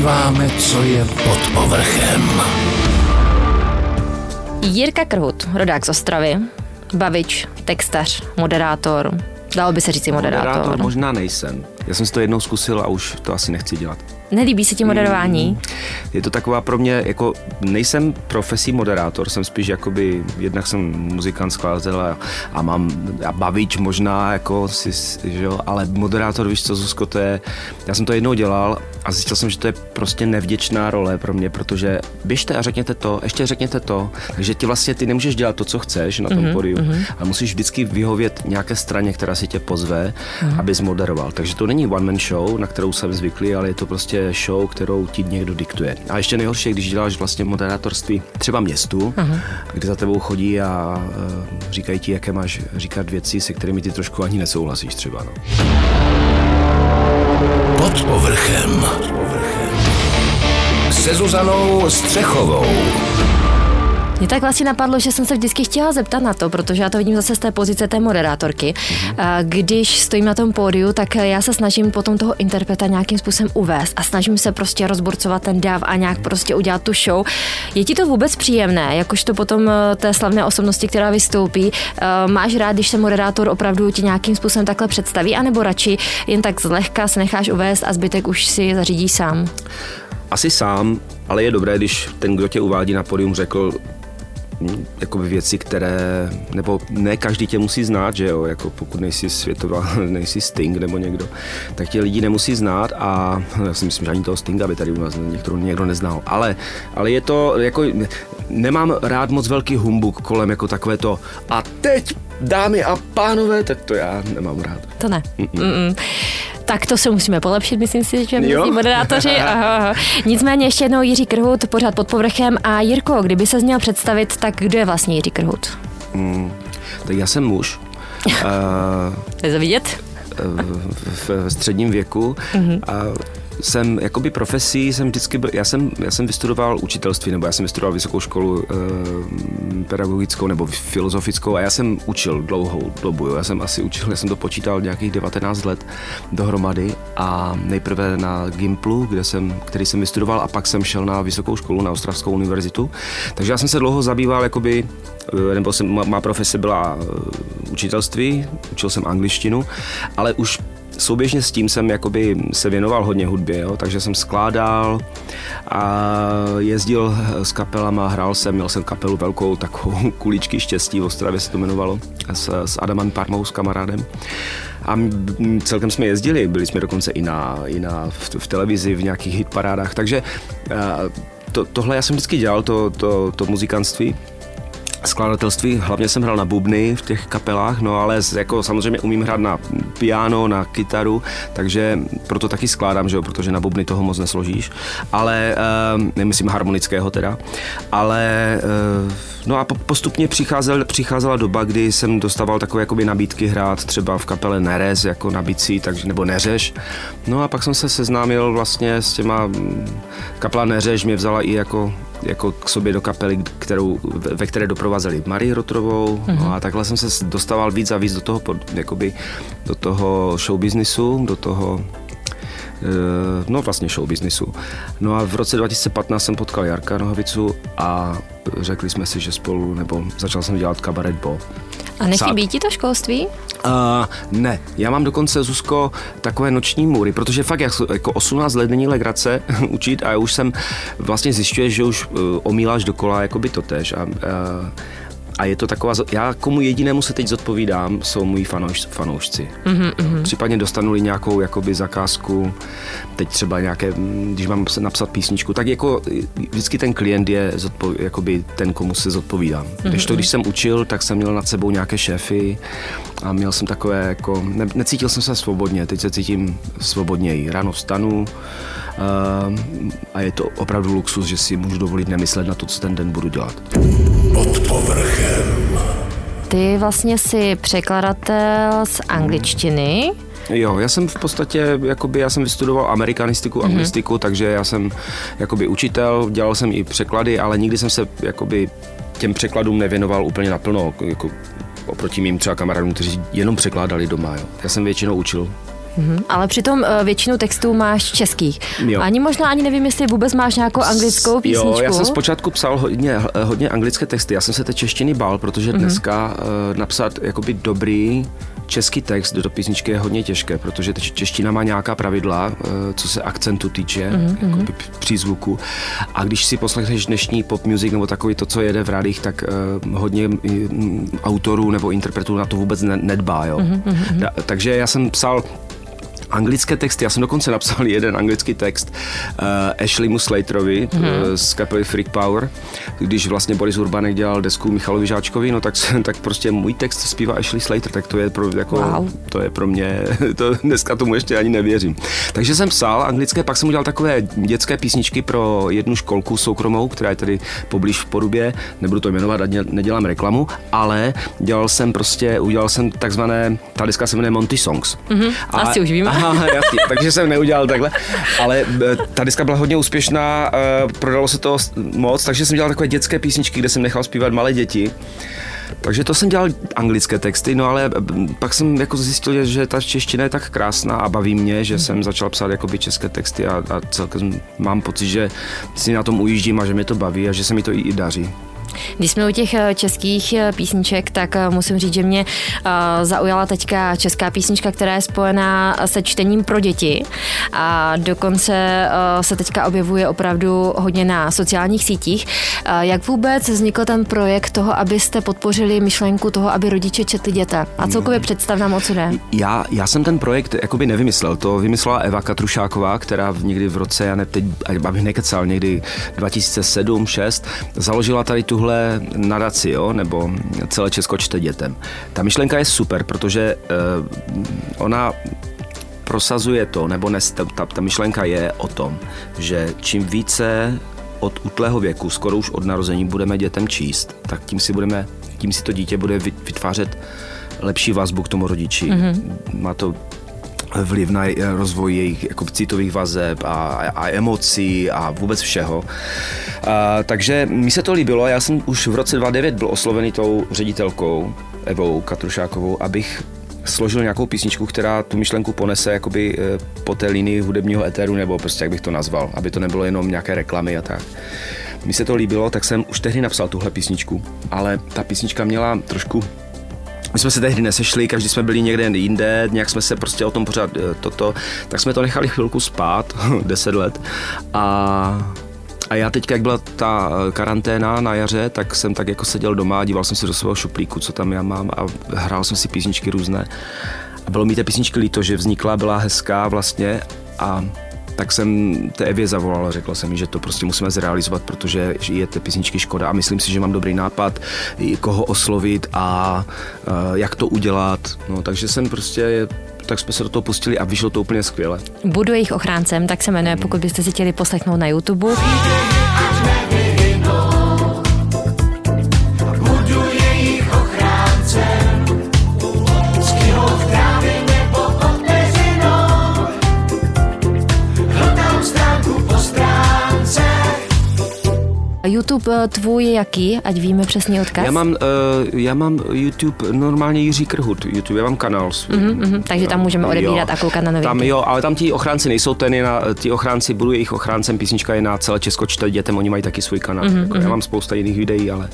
odkrýváme, co je pod povrchem. Jirka Krhut, rodák z Ostravy, bavič, textař, moderátor, dalo by se říct i moderátor. Moderátor možná nejsem. Já jsem si to jednou zkusil a už to asi nechci dělat. Nelíbí se ti moderování? Je to taková pro mě, jako nejsem profesí moderátor, jsem spíš jakoby, jednak jsem muzikant, skladatel a, a mám a bavič možná, jako si, že jo, ale moderátor, víš co, Zuzko, to je, já jsem to jednou dělal a zjistil jsem, že to je prostě nevděčná role pro mě, protože běžte a řekněte to, ještě řekněte to, takže ti vlastně ty nemůžeš dělat to, co chceš na tom mm-hmm, podiu, mm-hmm. ale musíš vždycky vyhovět nějaké straně, která si tě pozve, mm-hmm. abys moderoval. Takže to není one man show, na kterou jsem zvyklý, ale je to prostě show, kterou ti někdo diktuje. A ještě nejhorší, když děláš vlastně moderátorství třeba městu, uh-huh. kde za tebou chodí a uh, říkají ti, jaké máš říkat věci, se kterými ty trošku ani nesouhlasíš třeba. No. Pod povrchem. Se Zuzanou Střechovou. Mě tak vlastně napadlo, že jsem se vždycky chtěla zeptat na to, protože já to vidím zase z té pozice té moderátorky. Mm-hmm. Když stojím na tom pódiu, tak já se snažím potom toho interpreta nějakým způsobem uvést a snažím se prostě rozborcovat ten dav a nějak prostě udělat tu show. Je ti to vůbec příjemné, jakož to potom eh, té slavné osobnosti, která vystoupí, eh, máš rád, když se moderátor opravdu ti nějakým způsobem takhle představí, anebo radši jen tak zlehka se necháš uvést a zbytek už si zařídí sám? Asi sám, ale je dobré, když ten, kdo tě uvádí na podium, řekl, jakoby věci, které, nebo ne každý tě musí znát, že jo, jako pokud nejsi světová, nejsi Sting nebo někdo, tak tě lidi nemusí znát a já si myslím, že ani toho Stinga by tady u nás někdo, někdo neznal, ale, ale je to, jako, nemám rád moc velký humbuk kolem, jako takové to a teď dámy a pánové, tak to já nemám rád. To ne. Mm-mm. Mm-mm. Tak to se musíme polepšit, myslím si, že mnozí moderátoři. Aha, aha. Nicméně ještě jednou Jiří Krhut, pořád pod povrchem. A Jirko, kdyby se měl představit, tak kdo je vlastně Jiří Krhut? Mm, tak já jsem muž. uh, je to vidět? v, v středním věku mm-hmm. a jsem jakoby profesí, jsem vždycky byl, já jsem, já jsem vystudoval učitelství, nebo já jsem vystudoval vysokou školu e, pedagogickou nebo filozofickou a já jsem učil dlouhou dobu, jo. já jsem asi učil, já jsem to počítal nějakých 19 let dohromady a nejprve na Gimplu, kde jsem, který jsem vystudoval a pak jsem šel na vysokou školu, na Ostravskou univerzitu, takže já jsem se dlouho zabýval jakoby eh, nebo jsem, má profese byla eh, učitelství, učil jsem angličtinu, ale už souběžně s tím jsem jakoby se věnoval hodně hudbě, jo, takže jsem skládal a jezdil s kapelama, hrál jsem, měl jsem kapelu velkou, takovou kuličky štěstí v Ostravě se to jmenovalo, s, s Adamem Parmou, s kamarádem. A celkem jsme jezdili, byli jsme dokonce i na, i na v, v televizi, v nějakých hitparádách, takže to, tohle já jsem vždycky dělal, to, to, to muzikantství skladatelství, hlavně jsem hrál na bubny v těch kapelách, no ale jako samozřejmě umím hrát na piano, na kytaru, takže proto taky skládám, že jo, protože na bubny toho moc nesložíš, ale uh, nemyslím harmonického teda, ale uh, No a postupně přicházel, přicházela doba, kdy jsem dostával takové jakoby nabídky hrát třeba v kapele Nerez jako na bicí, takže, nebo Neřeš. No a pak jsem se seznámil vlastně s těma, mm, kapela Neřeš mě vzala i jako jako k sobě do kapely, kterou, ve které doprovázeli Marii Rotrovou mm-hmm. no a takhle jsem se dostával víc a víc do toho, jakoby, do toho show businessu, do toho no vlastně show businessu. No a v roce 2015 jsem potkal Jarka Nohavicu a řekli jsme si, že spolu, nebo začal jsem dělat kabaret Bo. A nechybí ti to školství? Uh, ne, já mám dokonce, Zuzko, takové noční můry, protože fakt jako 18 let není legrace učit a já už jsem vlastně zjišťuje, že už uh, omíláš dokola jako by to tež a uh, a je to taková, já komu jedinému se teď zodpovídám, jsou moji fanouš, fanoušci. Mm-hmm. Případně dostanu nějakou jakoby zakázku, teď třeba nějaké, když mám napsat písničku, tak jako vždycky ten klient je zodpo, jakoby ten, komu se zodpovídám. Mm-hmm. Když to, když jsem učil, tak jsem měl nad sebou nějaké šéfy a měl jsem takové jako, ne, necítil jsem se svobodně, teď se cítím svobodněji. Ráno vstanu, a je to opravdu luxus, že si můžu dovolit nemyslet na to, co ten den budu dělat. Pod povrchem. Ty vlastně si překladatel z angličtiny. Jo, já jsem v podstatě, jakoby, já jsem vystudoval amerikanistiku, mm-hmm. anglistiku, takže já jsem jakoby učitel, dělal jsem i překlady, ale nikdy jsem se jakoby těm překladům nevěnoval úplně naplno, jako oproti mým třeba kamarádům, kteří jenom překládali doma. Jo. Já jsem většinou učil Mhm, ale přitom eh, většinu textů máš českých. Jo. Ani možná ani nevím, jestli vůbec máš nějakou anglickou písničku. Jo, já jsem zpočátku psal hodně, hodně anglické texty. Já jsem se té češtiny bál, protože dneska uh, napsat jakoby dobrý český text do písničky je hodně těžké, protože čeština má nějaká pravidla, eh, co se akcentu týče, mm-hmm. jakoby přízvuku. A když si poslechneš dnešní pop music nebo takový to, co jede v rádích, tak uh, hodně um, autorů nebo interpretů na to vůbec nedbá. Jo? Mm-hmm. Da, takže já jsem psal anglické texty. Já jsem dokonce napsal jeden anglický text uh, Ashleymu Slaterovi mm-hmm. z kapely Freak Power. Když vlastně Boris Urbanek dělal desku Michalovi Žáčkovi, no tak, tak prostě můj text zpívá Ashley Slater, tak to je pro, jako, wow. to je pro mě, to dneska tomu ještě ani nevěřím. Takže jsem psal anglické, pak jsem udělal takové dětské písničky pro jednu školku soukromou, která je tady poblíž v Porubě, nebudu to jmenovat, nedělám reklamu, ale dělal jsem prostě, udělal jsem takzvané, ta deska se jmenuje Monty Songs. Mm-hmm, a, asi už víme. Aha, jasný, takže jsem neudělal takhle. Ale eh, ta diska byla hodně úspěšná, eh, prodalo se to moc, takže jsem dělal takové dětské písničky, kde jsem nechal zpívat malé děti. Takže to jsem dělal anglické texty, no ale eh, pak jsem jako zjistil, že ta čeština je tak krásná a baví mě, že jsem začal psát jakoby české texty a, a celkem mám pocit, že si na tom ujíždím a že mě to baví a že se mi to i, i daří. Když jsme u těch eh, českých eh, písniček, tak eh, musím říct, že mě zaujala teďka česká písnička, která je spojená se čtením pro děti a dokonce se teďka objevuje opravdu hodně na sociálních sítích. Jak vůbec vznikl ten projekt toho, abyste podpořili myšlenku toho, aby rodiče četli děta? A celkově hmm. představ nám, o co jde. Já, já jsem ten projekt jakoby nevymyslel, to vymyslela Eva Katrušáková, která někdy v roce, já ne, teď, abych nekecal, někdy 2007-2006, založila tady tu tuhle nadaci, jo, nebo celé Česko čte dětem. Ta myšlenka je super, protože uh, ona prosazuje to, nebo ne, ta, ta myšlenka je o tom, že čím více od útlého věku, skoro už od narození, budeme dětem číst, tak tím si, budeme, tím si to dítě bude vytvářet lepší vazbu k tomu rodiči. Mm-hmm. Má to vliv na rozvoj jejich jako citových vazeb a, a emocí a vůbec všeho. A, takže mi se to líbilo, já jsem už v roce 2009 byl oslovený tou ředitelkou Evou Katrušákovou, abych složil nějakou písničku, která tu myšlenku ponese jakoby e, po té linii hudebního etéru, nebo prostě jak bych to nazval, aby to nebylo jenom nějaké reklamy a tak. Mně se to líbilo, tak jsem už tehdy napsal tuhle písničku, ale ta písnička měla trošku my jsme se tehdy nesešli, každý jsme byli někde jinde, nějak jsme se prostě o tom pořád eh, toto, tak jsme to nechali chvilku spát, 10 let. A a já teď, jak byla ta eh, karanténa na jaře, tak jsem tak jako seděl doma, díval jsem si do svého šuplíku, co tam já mám a hrál jsem si písničky různé. A bylo mi té písničky líto, že vznikla, byla hezká vlastně a tak jsem té Evě zavolal a řekl jsem jí, že to prostě musíme zrealizovat, protože je té písničky škoda a myslím si, že mám dobrý nápad, koho oslovit a uh, jak to udělat. No, takže jsem prostě tak jsme se do toho pustili a vyšlo to úplně skvěle. Budu jejich ochráncem, tak se jmenuje, pokud byste si chtěli poslechnout na YouTube. YouTube eh, tvůj je jaký, ať víme přesně odkaz? Já mám, uh, já mám YouTube normálně Jiří Krhut, YouTube, já mám kanál svůj. Uh-huh, uh-huh, takže tam můžeme odebírat jo, a koukat na novinky. Tam jo, ale tam ti ochránci nejsou, ten je na, ti ochránci, budu jejich ochráncem, písnička je na celé Česko čte dětem, oni mají taky svůj kanál. Jako, uh-huh. Já mám spousta jiných videí, ale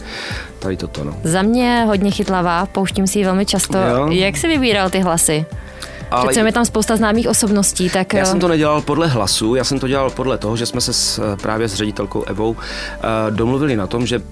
tady toto, no. Za mě hodně chytlavá, pouštím si ji velmi často. Jo. Jak si vybíral ty hlasy? Ale Přece je tam spousta známých osobností, tak... Já jsem to nedělal podle hlasu, já jsem to dělal podle toho, že jsme se s, právě s ředitelkou Evou uh, domluvili na tom, že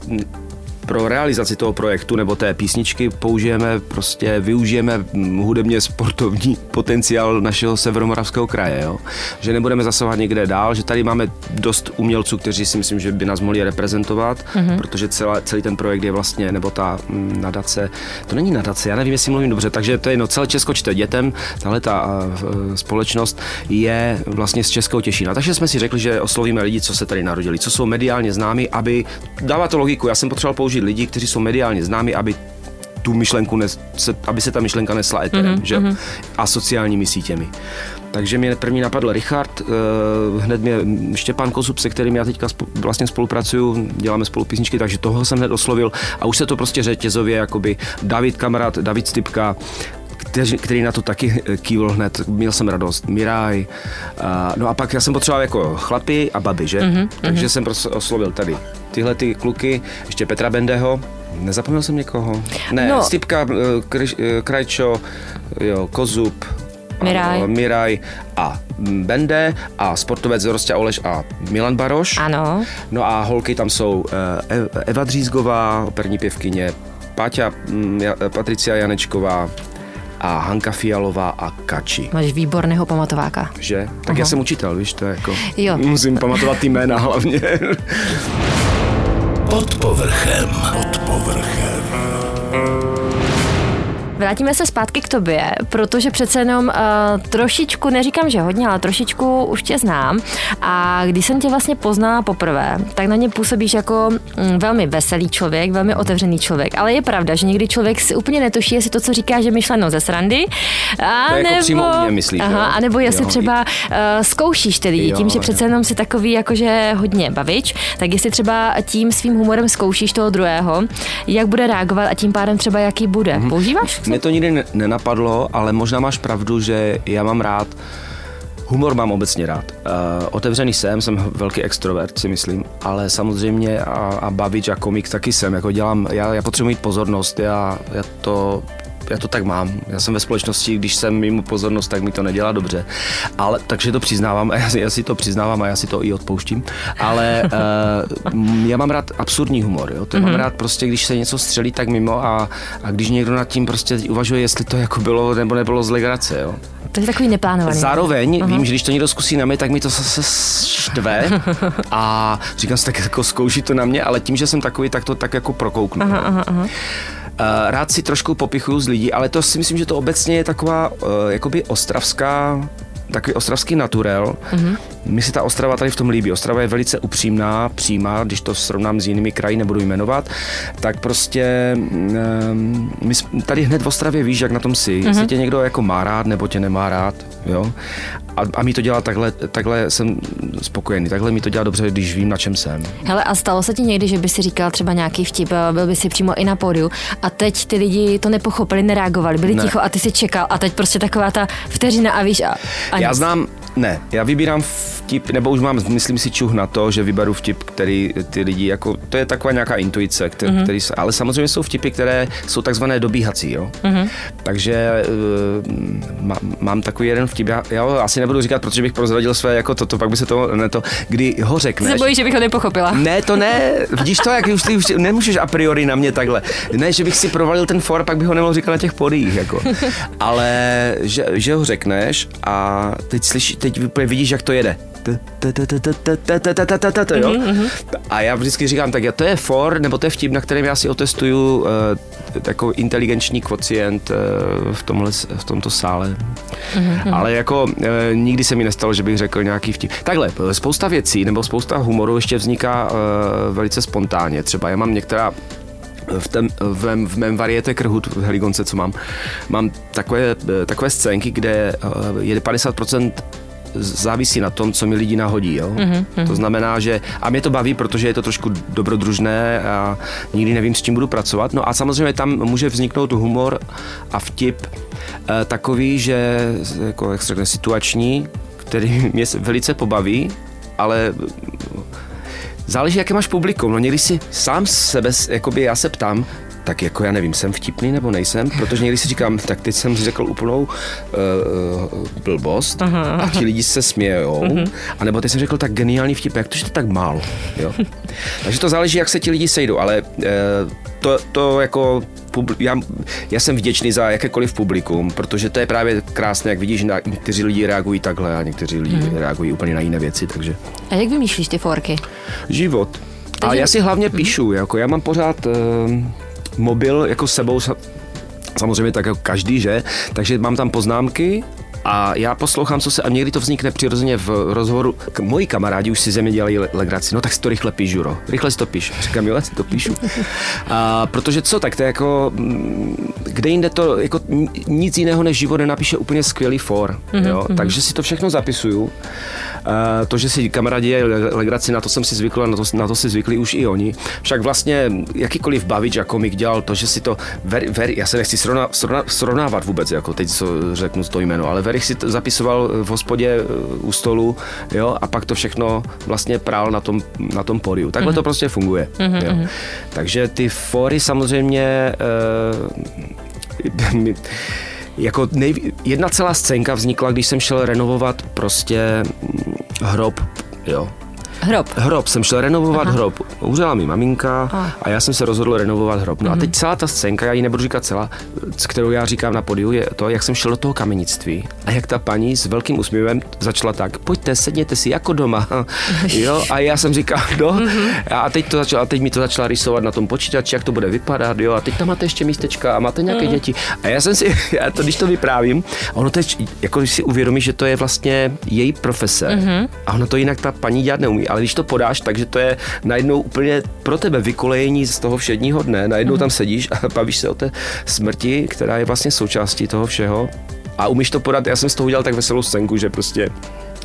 pro realizaci toho projektu nebo té písničky použijeme, prostě využijeme hudebně sportovní potenciál našeho severomoravského kraje, jo? že nebudeme zasahovat někde dál, že tady máme dost umělců, kteří si myslím, že by nás mohli reprezentovat, mm-hmm. protože celá, celý ten projekt je vlastně, nebo ta mm, nadace, to není nadace, já nevím, jestli mluvím dobře, takže to je no, celé Česko čte dětem, tahle ta uh, společnost je vlastně z Českého Těšína. Takže jsme si řekli, že oslovíme lidi, co se tady narodili, co jsou mediálně známi, aby dává to logiku. Já jsem potřeboval použít použít lidi, kteří jsou mediálně známi, aby tu myšlenku, nes, se, aby se ta myšlenka nesla eterem, mm-hmm, že? Mm-hmm. A sociálními sítěmi. Takže mě první napadl Richard, uh, hned mě Štěpán Kozub, se kterým já teďka vlastně spolupracuju, děláme spolu písničky, takže toho jsem hned oslovil a už se to prostě řetězově, jakoby David kamarád, David Stipka, který, který na to taky eh, kývl hned, měl jsem radost, Miraj. A, no a pak já jsem potřeboval jako chlapy a baby, že? Mhm, Mm-hmm, Takže jsem prostě oslovil tady tyhle ty kluky, ještě Petra Bendeho, nezapomněl jsem někoho? Ne, No. Stipka, eh, eh, Krajčo, jo, Kozub, Miraj. a- Miraj a Bende a sportovec Rostě Oleš a Milan Baroš. Ano. No a holky tam jsou eh, Eva Dřízgová, operní pěvkyně, Páťa, mm, Patricia Janečková a Hanka Fialová a Kači. Máš výborného pamatováka. Že? Tak já jsem učitel, víš, to je jako... Jo. Musím pamatovat ty jména hlavně. Pod povrchem. Pod povrchem. Vrátíme se zpátky k tobě, protože přece jenom uh, trošičku, neříkám, že hodně, ale trošičku už tě znám. A když jsem tě vlastně poznala poprvé, tak na ně působíš jako mm, velmi veselý člověk, velmi otevřený člověk. Ale je pravda, že někdy člověk si úplně netuší, jestli to, co říká, že myšleno ze srandy. A To je jako nebo, přímo u mě myslíš, jo? aha, a nebo jestli Jo, třeba uh, zkoušíš ty lidi, Jo, tím, že jo. přece jenom si takový jakože hodně bavič, tak jestli třeba tím svým humorem zkoušíš toho druhého, jak bude reagovat a tím pádem třeba jaký bude. Mhm. Používáš? Mě to nikdy ne- nenapadlo, ale možná máš pravdu, že já mám rád Humor mám obecně rád. Uh, otevřený jsem, jsem velký extrovert, si myslím, ale samozřejmě a, a bavič a komik taky jsem. Jako dělám, já, já potřebuji mít pozornost, já, já to já to tak mám. Já jsem ve společnosti, když jsem mimo pozornost, tak mi to nedělá dobře. Ale, takže to přiznávám, a já, si- já si to přiznávám a já si to i odpouštím. Ale uh, já mám rád absurdní humor. Jo? To mm-hmm. mám rád prostě, když se něco střelí tak mimo a, a když někdo nad tím prostě uvažuje, jestli to jako bylo nebo nebylo z legrace. Jo? To je takový neplánovaný. Zároveň uh-huh. vím, že když to někdo zkusí na mě, tak mi to zase štve a říkám si tak jako zkouší to na mě, ale tím, že jsem takový, tak to tak jako prokouknu. Aha, aha. Rád si trošku popichuju z lidí, ale to si myslím, že to obecně je taková uh, jakoby ostravská takový ostravský naturel. Mm-hmm. Mi se ta Ostrava tady v tom líbí. Ostrava je velice upřímná, přímá, když to srovnám s jinými kraji, nebudu jmenovat, tak prostě um, my tady hned v Ostravě víš, jak na tom si. Mm-hmm. Jestli tě někdo jako má rád, nebo tě nemá rád, jo. A, a mi to dělá takhle, takhle jsem spokojený, takhle mi to dělá dobře, když vím, na čem jsem. Hele, a stalo se ti někdy, že by si říkal třeba nějaký vtip, a byl by si přímo i na pódiu a teď ty lidi to nepochopili, nereagovali, byli Ne. ticho a ty si čekal a teď prostě taková ta vteřina a víš a, a Já nic. znám, ne, já vybírám vtip, nebo už mám, myslím si, čuh na to, že vyberu vtip, který ty lidi, jako, to je taková nějaká intuice, který, Mhm. mm-hmm. který, se- ale samozřejmě jsou vtipy, které jsou takzvané dobíhací, jo. Mhm. Mm-hmm. Takže uh, má, mám takový jeden vtip, já, já ho asi nebudu říkat, protože bych prozradil své, jako toto, pak by se to, ne to, kdy ho se řekneš. bojíš, že bych ho nepochopila. Ne, to ne. Vidíš to, jak už ty už nemůžeš a priori na mě takhle. Ne, že bych si provalil ten for, pak bych ho nemohl říkat na těch podích, jako. Ale že, že ho řekneš a teď slyší, teď úplně vidíš, jak to jede. Jo? A já vždycky říkám, tak to je for, nebo to je vtip, na kterém já si otestuju uh, takový inteligenční kvocient uh, v, tomhle, v tomto sále. Ale jako e, nikdy se mi nestalo, že bych řekl nějaký vtip. Takhle, eh, spousta věcí nebo spousta humoru ještě vzniká e, velice spontánně. Třeba já mám některá v, tém, v, mém, v mém varieté krhut v Heligonce, co mám, mám takové, eh, takové scénky, kde eh, je 50% závisí na tom, co mi lidi nahodí. Jo? Mm-hmm. To znamená, že a mě to baví, protože je to trošku dobrodružné a nikdy nevím, s čím budu pracovat. No a samozřejmě tam může vzniknout humor a vtip eh, takový, že jako, jak se řekne, situační, který mě velice pobaví, ale Záleží, jaké máš publikum. No někdy si sám sebe, jakoby já se ptám, tak jako já nevím, jsem vtipný nebo nejsem, protože někdy si říkám, tak teď jsem řekl úplnou uh, blbost a ti lidi se smějou, a nebo teď jsem řekl tak geniální vtip, jak to, že to tak málo. Jo? Takže to záleží, jak se ti lidi sejdou, ale uh, to, to jako já, já jsem vděčný za jakékoliv publikum, protože to je právě krásné, jak vidíš, že na- někteří lidi reagují takhle a někteří lidi reagují úplně na jiné věci, takže A jak vymýšlíš ty forky? život. A Takže- já si hlavně píšu, jako já mám pořád uh, mobil jako sebou, sa- samozřejmě tak jako každý, že? Takže mám tam poznámky A já poslouchám, co se, a někdy to vznikne přirozeně v rozhovoru. K, moji kamarádi už si země dělají legraci, no tak si to rychle píšu, ro. Rychle si to píš. Říkám, jo, si to píšu. A, protože co, tak to je jako, mm, kde jinde to, jako nic jiného než život nenapíše úplně skvělý for, mm-hmm, jo. Mm-hmm. Takže si to všechno zapisuju. A, to, že si kamarádi dělají legraci, na to jsem si zvykl, na to, na to si zvykli už i oni. Však vlastně jakýkoliv bavič a komik dělal to, že si to, ver, ver, já se nechci srovna, srovna, srovnávat vůbec, jako teď co řeknu to jméno, ale Verich si to zapisoval v hospodě e, u stolu, jo, a pak to všechno vlastně prál na tom, na tom podiu. Takhle mm-hmm. to prostě funguje. Mm-hmm. Jo. Mhm. Takže ty fory samozřejmě uh, jako nej, jedna celá scénka vznikla, když jsem šel renovovat prostě hrob, jo, Hrob. Hrob. Jsem šel renovovat Aha. hrob. Umřela mi maminka a. a já jsem se rozhodl renovovat hrob. No mm-hmm. a teď celá ta scénka, já ji nebudu říkat celá, kterou já říkám na podiu, je to, jak jsem šel do toho kamenictví a jak ta paní s velkým úsměvem začala tak, pojďte, sedněte si jako doma. jo, a já jsem říkal, no, mm-hmm. a teď, to začala, a teď mi to začala rysovat na tom počítači, jak to bude vypadat, jo, a teď tam máte ještě místečka a máte nějaké mm-hmm. děti. A já jsem si, já to, když to vyprávím, ono teď, jako když si uvědomí, že to je vlastně její profese mm-hmm. a ono to jinak ta paní dělat neumí ale když to podáš, takže to je najednou úplně pro tebe vykolejení z toho všedního dne, najednou mm. tam sedíš a bavíš se o té smrti, která je vlastně součástí toho všeho a umíš to podat, já jsem z toho udělal tak veselou scénku, že prostě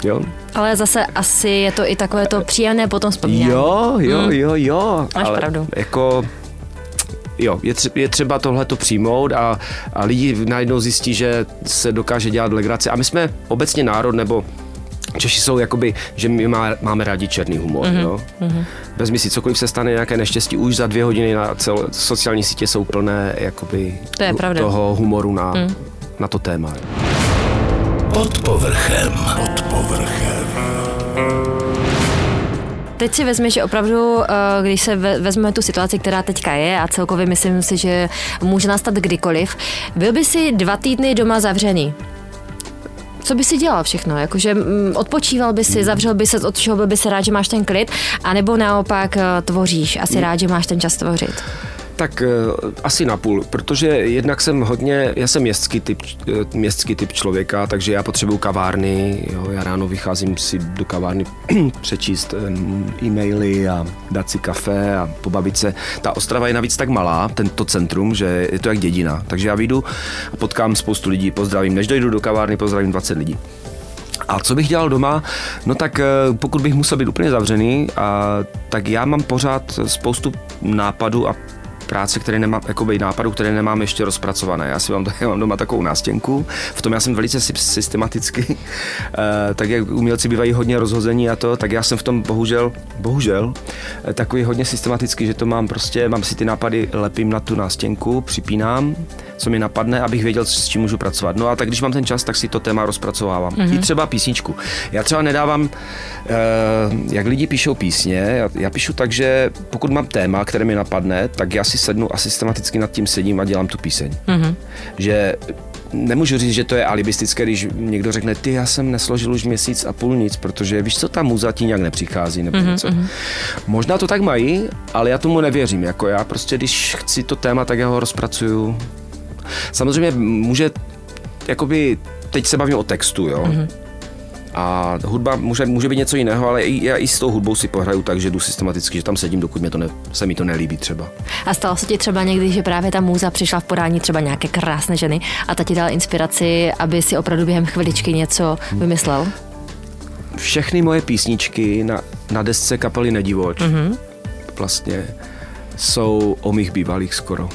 Jo. Ale zase asi je to i takové to příjemné potom vzpomínání. Jo, jo, hmm. jo, jo. Máš ale pravdu. Jako jo, je, třeba, je třeba tohle to přijmout a, a lidi najednou zjistí, že se dokáže dělat legrace. A my jsme obecně národ, nebo Češi jsou jakoby, že my má, máme rádi černý humor. Mm-hmm. Jo? Mm-hmm. Vezmi si, cokoliv se stane, nějaké neštěstí, už za dvě hodiny na cel, sociální sítě jsou plné jakoby, to je pravda. toho humoru na, mm. na to téma. Pod povrchem. Pod povrchem. Teď si vezmi, že opravdu, eh, když se vezmeme tu situaci, která teďka je a celkově myslím si, že může nastat kdykoliv, byl by si dva týdny doma zavřený co by si dělal všechno? Jakože mm, odpočíval by si, zavřel by se, od čeho by se rád, že máš ten klid, anebo naopak eh, tvoříš, asi rád, že máš ten čas tvořit? Tak uh, asi napůl, protože jednak jsem hodně, já jsem městský typ, uh, městský typ člověka, takže já potřebuju kavárny, jo, já ráno vycházím si do kavárny přečíst um, e-maily a dát si kafe a pobavit se. Ta Ostrava je navíc tak malá, tento centrum, že je to jak dědina, takže já vyjdu a potkám spoustu lidí, pozdravím, než dojdu do kavárny, pozdravím 20 lidí. A co bych dělal doma? No tak pokud bych musel být úplně zavřený, a, tak já mám pořád spoustu nápadů a práce, které nemám, jakoby nápadů, které nemám ještě rozpracované. Já si mám, já mám doma takovou nástěnku, v tom já jsem velice systematicky, eh, tak jak umělci bývají hodně rozhození a to, tak já jsem v tom bohužel, bohužel, eh, takový hodně systematický, že to mám prostě, mám si ty nápady, lepím na tu nástěnku, připínám, co mi napadne, abych věděl, s čím můžu pracovat. No a tak když mám ten čas, tak si to téma rozpracovávám. Mm-hmm. I třeba písničku. Já třeba nedávám, eh, jak lidi píšou písně, já, já píšu tak, že pokud mám téma, které mi napadne, tak já si sednu a systematicky nad tím sedím a dělám tu píseň. Mm-hmm. Že nemůžu říct, že to je alibistické, když někdo řekne, ty já jsem nesložil už měsíc a půl nic, protože víš co, ta muza ti nějak nepřichází nebo mm-hmm. něco. Mm-hmm. Možná to tak mají, ale já tomu nevěřím. Jako já prostě, když chci to téma, tak já ho rozpracuju. Samozřejmě může, jakoby, teď se bavím o textu, jo. Mm-hmm a hudba může, může být něco jiného, ale i, já i s tou hudbou si pohraju tak, že jdu systematicky, že tam sedím, dokud mě to ne, se mi to nelíbí třeba. A stalo se ti třeba někdy, že právě ta můza přišla v podání třeba nějaké krásné ženy a ta ti dala inspiraci, aby si opravdu během chviličky něco vymyslel? Všechny moje písničky na, na desce kapely Nedivoč mm-hmm. vlastně jsou o mých bývalých skoro.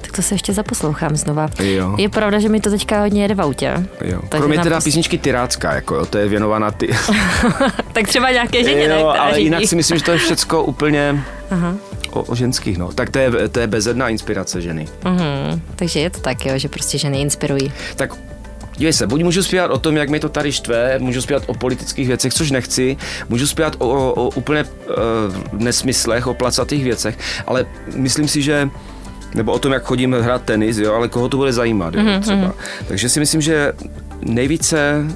Tak to se ještě zaposlouchám znova. Jo. Je pravda, že mi to teďka hodně jede v autě. Jo. Kromě teda pos... písničky Tyrácká, jako jo, to je věnovaná ty. tak třeba nějaké ženě, jo, ne, ale řídí. jinak si myslím, že to je všecko úplně Aha. O, o ženských, no. Tak to je, to je bezedná inspirace ženy. Uh-huh. Takže je to tak, jo, že prostě ženy inspirují. Tak Dívej se, buď můžu zpívat o tom, jak mi to tady štve, můžu zpívat o politických věcech, což nechci, můžu zpívat o, o, o úplně uh, nesmyslech, o placatých věcech, ale myslím si, že nebo o tom, jak chodím hrát tenis, jo, ale koho to bude zajímat, jo, mm-hmm. třeba. Takže si myslím, že nejvíce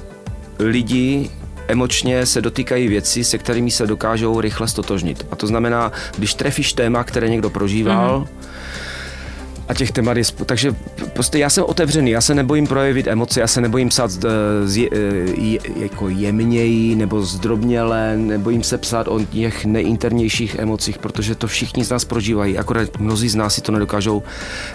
lidí emočně se dotýkají věci, se kterými se dokážou rychle stotožnit. A to znamená, když trefíš téma, které někdo prožíval, mm-hmm A těch témat je, takže prostě já jsem otevřený, já se nebojím projevit emoce, já se nebojím psát uh, zje, uh, je, jako jemněji nebo zdrobněle, nebojím se psát o těch nejinternějších emocích, protože to všichni z nás prožívají, akorát mnozí z nás si to nedokážou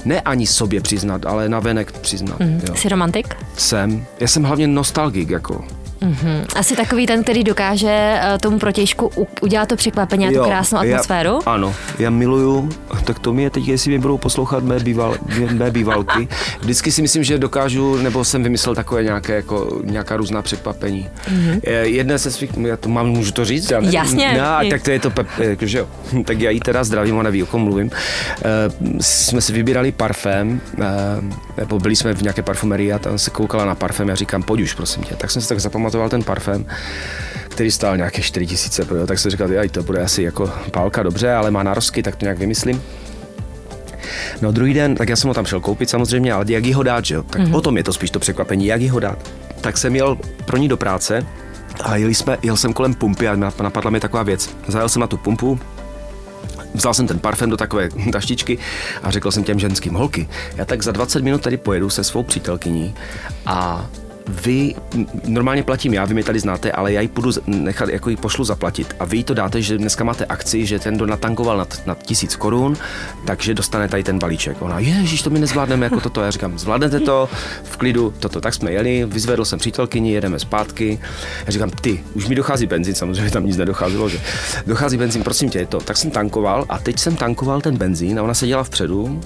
ne ani sobě přiznat, ale na venek přiznat. Mm, jo. Jsi romantik? Jsem. Já jsem hlavně nostalgik, jako. Mm-hmm. Asi takový ten, který dokáže eh, tomu protějšku udělat to překvapení a tu krásnou atmosféru? Já, ano, já miluju, tak to mi je teď, jestli mě budou poslouchat mé, býval, mé bývalky. Vždycky si myslím, že dokážu, nebo jsem vymyslel takové nějaké, jako, nějaká různá překvapení. Mm-hmm. Jedné se svých, já to mám, můžu to říct? Já, Jasně. No, tak to je to, jako, že jo. Tak já jí teda zdravím, ona ví, o kom mluvím. Jsme si vybírali parfém, nebo byli jsme v nějaké parfumerii a tam se koukala na parfém a říkám, pojď už, prosím tě. Tak jsem si tak zapamatoval ten parfém, který stál nějaké 4 tisíce, tak jsem říkal, že to bude asi jako pálka dobře, ale má narosky, tak to nějak vymyslím. No druhý den, tak já jsem ho tam šel koupit samozřejmě, ale jak ho dát, že jo? Tak mm-hmm. o tom je to spíš to překvapení, jak ho dát. Tak jsem jel pro ní do práce a jeli jsme, jel jsem kolem pumpy a napadla mi taková věc. Zajel jsem na tu pumpu, Vzal jsem ten parfém do takové taštičky a řekl jsem těm ženským, holky, já tak za 20 minut tady pojedu se svou přítelkyní a vy, normálně platím já, vy mě tady znáte, ale já ji půjdu nechat, jako ji pošlu zaplatit a vy jí to dáte, že dneska máte akci, že ten, kdo natankoval na, na tisíc korun, takže dostane tady ten balíček. Ona, ježiš, to my nezvládneme jako toto. Já říkám, zvládnete to v klidu, toto. Tak jsme jeli, vyzvedl jsem přítelkyni, jedeme zpátky. Já říkám, ty, už mi dochází benzín, samozřejmě tam nic nedocházelo, že dochází benzín, prosím tě, je to. Tak jsem tankoval a teď jsem tankoval ten benzín a ona seděla vpředu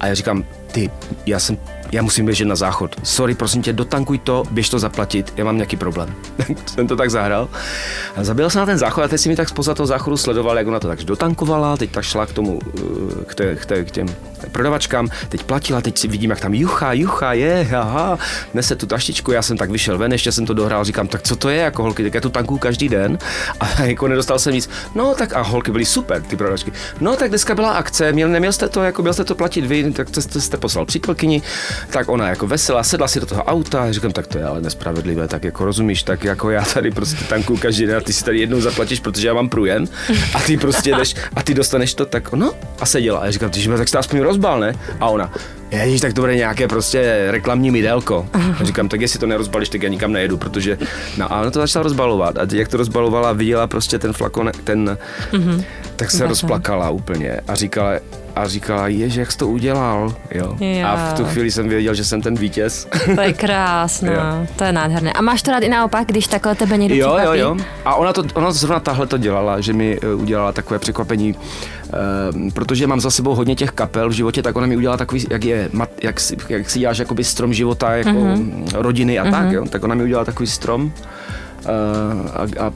a já říkám, ty, já jsem já musím běžet na záchod. Sorry, prosím tě, dotankuj to, běž to zaplatit, já mám nějaký problém. jsem to tak zahrál. Zabil jsem na ten záchod a teď si mi tak spoza toho záchodu sledoval, jak ona to tak dotankovala, teď tak šla k tomu, eh, k, té, k, té, k těm prodavačkám, teď platila, teď si vidím, jak tam jucha, jucha, je, aha, nese tu taštičku, já jsem tak vyšel ven, ještě jsem to dohrál, říkám, tak co to je jako holky, tak já tu tankuju každý den a jako nedostal jsem nic. No tak a holky byly super, ty prodavačky. No tak dneska byla akce, měl, neměl jste to, jako byl jste to platit vy, tak jste, jste poslal přítelkyni, tak ona jako veselá, sedla si do toho auta, říkám, tak to je ale nespravedlivé, tak jako rozumíš, tak jako já tady prostě tankuju každý den a ty si tady jednou zaplatíš, protože já mám průjem a ty prostě jdeš a ty dostaneš to, tak no a seděla. A já říkám, ty tak jste aspoň rozbal, ne? A ona, Ježíš, tak to bude nějaké prostě reklamní mydelko. A říkám, tak jestli to nerozbalíš, tak já nikam nejedu, protože no, a ona to začala rozbalovat. A jak to rozbalovala, viděla prostě ten flakon, ten, mm-hmm. tak se rozplakala úplně a říkala, a říkala, jež, jak jsi to udělal, jo. jo. A v tu chvíli jsem věděl, že jsem ten vítěz. To je krásné, to je nádherné. A máš to rád i naopak, když takhle tebe někdo Jo, jo, jo. A ona, to, ona zrovna tahle to dělala, že mi eh, udělala takové překvapení, uh, protože mám za sebou hodně těch kapel v životě, tak ona mi udělala takový, jak je, jak, jak si děláš jakoby strom života, jako mm-hmm. rodiny a mm-hmm. tak, jo. Tak ona mi udělala takový strom a, a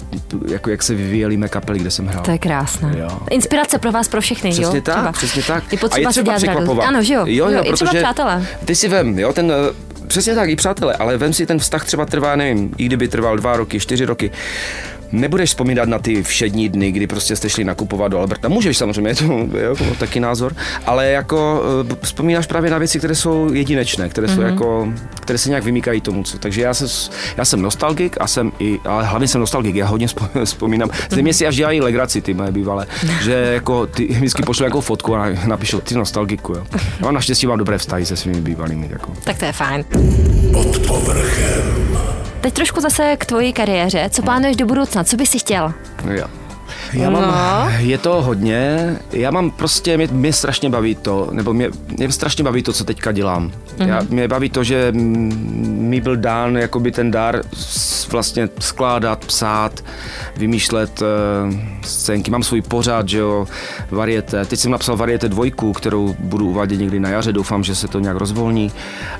jako jak se vyvíjely mé kapely, kde jsem hrál. To je krásné. Jo. Inspirace pro vás, pro všechny, přesně jo? Tak, třeba. Přesně tak, Je potřeba a je třeba překvapovat. Ano, že jo? Jo, jo, jo i třeba přátelé. Ty si vem, jo, ten Přesně tak, i přátelé, ale vem si ten vztah třeba trvá, nevím, i kdyby trval dva roky, čtyři roky nebudeš vzpomínat na ty všední dny, kdy prostě jste šli nakupovat do Alberta. Můžeš samozřejmě, je to jo, taky názor, ale jako uh, vzpomínáš právě na věci, které jsou jedinečné, které jsou mm-hmm. jako, které se nějak vymýkají tomu, co. Takže já, se, já jsem nostalgik a jsem i, ale hlavně jsem nostalgik, já hodně vzpomínám. Země si až dělají legraci ty moje bývalé, že jako ty vždycky pošlu nějakou fotku a napíšu ty nostalgiku, jo. No, naštěstí mám dobré vztahy se svými bývalými. Jako. Tak to je fajn. Pod povrchem. Teď trošku zase k tvojí kariéře. Co plánuješ do budoucna? Co bys si chtěl? Jo. Já mám, no. je to hodně, já mám prostě, mě, mě strašně baví to, nebo mě, mě strašně baví to, co teďka dělám. Mm-hmm. Já, mě baví to, že mi byl dán jakoby ten dar vlastně skládat, psát, vymýšlet uh, scénky. Mám svůj pořád, že jo, varieté. Teď jsem napsal varieté dvojku, kterou budu uvádět někdy na jaře, doufám, že se to nějak rozvolní.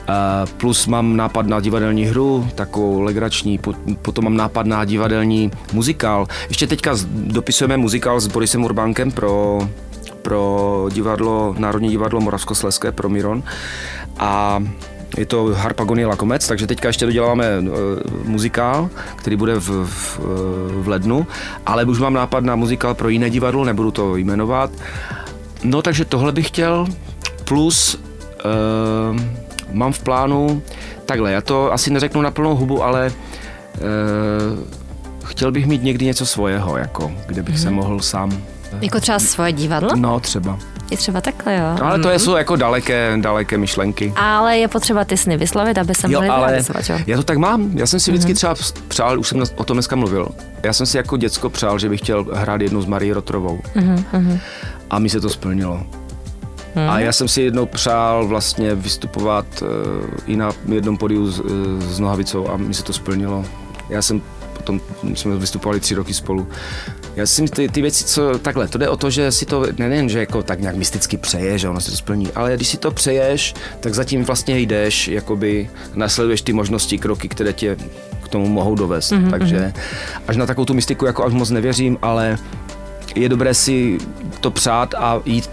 Uh, plus mám nápad na divadelní hru, takovou legrační, potom mám nápad na divadelní muzikál. Ještě teďka dopisujeme muzikál s Borisem Urbánkem pro pro divadlo, Národní divadlo Moravskoslezské, pro Miron. A je to Harpagonie Lakomec, takže teďka ještě doděláváme uh, muzikál, který bude v, v, v lednu, ale už mám nápad na muzikál pro jiné divadlo, nebudu to jmenovat. No takže tohle bych chtěl, plus uh, mám v plánu, takhle, já to asi neřeknu na plnou hubu, ale uh, chtěl bych mít někdy něco svého, jako, kde bych mm-hmm. se mhm. mohl sám Jako třeba svoje divadlo? No, třeba. Je třeba takhle, jo. Ale to jsou jako daleké, daleké myšlenky. Ale je potřeba ty sny vyslovit, aby se mohli ale realizovat, jo? já to tak mám. Já jsem si vždycky třeba přál, už jsem o tom dneska mluvil, já jsem si jako děcko přál, že bych chtěl hrát jednu s Marí Rotrovou. A mi se to splnilo. A já jsem si jednou přál vlastně vystupovat uh, i na jednom podiu s, uh, s Nohavicou a mi se to splnilo. Já jsem potom, jsme vystupovali tři roky spolu. Já si ty, ty věci, co takhle, to jde o to, že si to nejen, že jako tak nějak mysticky přeješ, že ono si to splní, ale když si to přeješ, tak zatím vlastně jdeš, jakoby nasleduješ ty možnosti, kroky, které tě k tomu mohou dovést. Mm-hmm. Takže až na takovou tu mystiku jako až moc nevěřím, ale je dobré si to přát a jít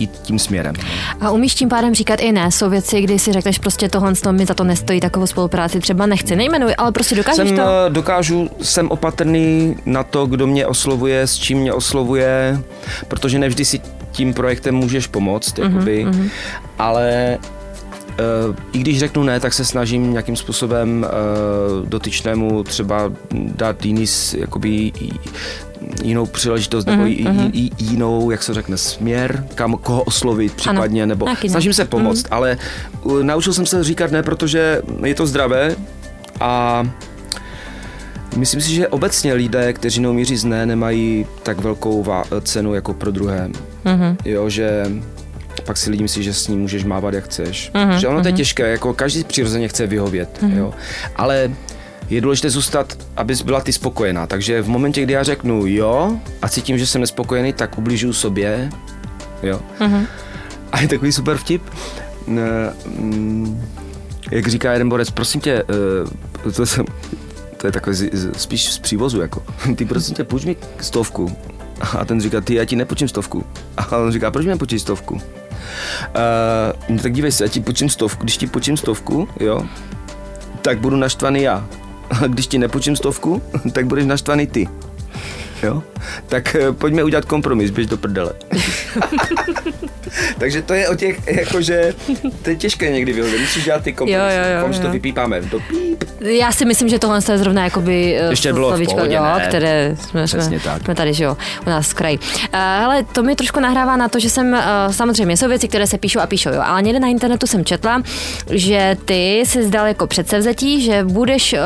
jít tím směrem. A umíš tím pádem říkat i ne? Jsou věci, kdy si řekneš prostě tohle to mi za to nestojí takovou spolupráci, třeba nechci, nejmenuj, ale prostě dokážeš jsem, to? eh, Dokážu, jsem opatrný na to, kdo mě oslovuje, s čím mě oslovuje, protože nevždy si tím projektem můžeš pomoct, Mhm, jakoby, uh-huh, uh-huh. ale Uh, I když řeknu ne, tak se snažím nějakým způsobem uh, dotyčnému třeba dát jiný, jakoby, jinou příležitost nebo Mhm, mm-hmm. j, j, jinou, jak se řekne, směr, kam koho oslovit případně, nebo taky ne. snažím se pomoct, Mhm. ale uh, naučil jsem se říkat ne, protože je to zdravé a Myslím si, že obecně lidé, kteří neumí říct ne, nemají tak velkou vá- cenu jako pro druhé. Mm-hmm. Jo, že pak si lidi myslí, že s ním můžeš mávat jak chceš. Mm-hmm. Že ono to je těžké, jako každý přirozeně chce vyhovět, mm-hmm. jo. Ale je důležité zůstat, abys byla ty spokojená. Takže v momentě, kdy já řeknu jo a cítím, že jsem nespokojený, tak ubližuju sobě, jo. Mm-hmm. A je takový super vtip. Mm, jak říká jeden borec, prosím tě, eh, to, jsem, to je takové z- z- spíš z přívozu, jako. Ty prosím tě, půjč mi stovku. A ten říká, ty, já ti nepůjčím stovku. A on říká, proč mi nepůjčíš stovku? Uh, no tak dívej se, já ti půjčím stovku, když ti půjčím stovku, jo, tak budu naštvaný já. Když ti nepůjčím stovku, tak budeš naštvaný ty. Jo? Tak eh, pojďme udělat kompromis, běž do prdele. Takže to je o těch, jakože, to je těžké někdy vyhovět, musíš dělat ty kompromisy. Jo, jo, jo, že to jo. vypípáme. Do píp. Já si myslím, že tohle je zrovna jakoby eh, Ještě bylo v slovíčko, pohodě, jo, ne? které jsme, jsme, Přesně tak. jsme tady, že jo, u nás v kraji. Uh, hele, to mi trošku nahrává na to, že jsem, uh, samozřejmě jsou věci, které se píšou a píšou, jo, ale někde na internetu jsem četla, že ty si zdal jako předsevzetí, že budeš uh,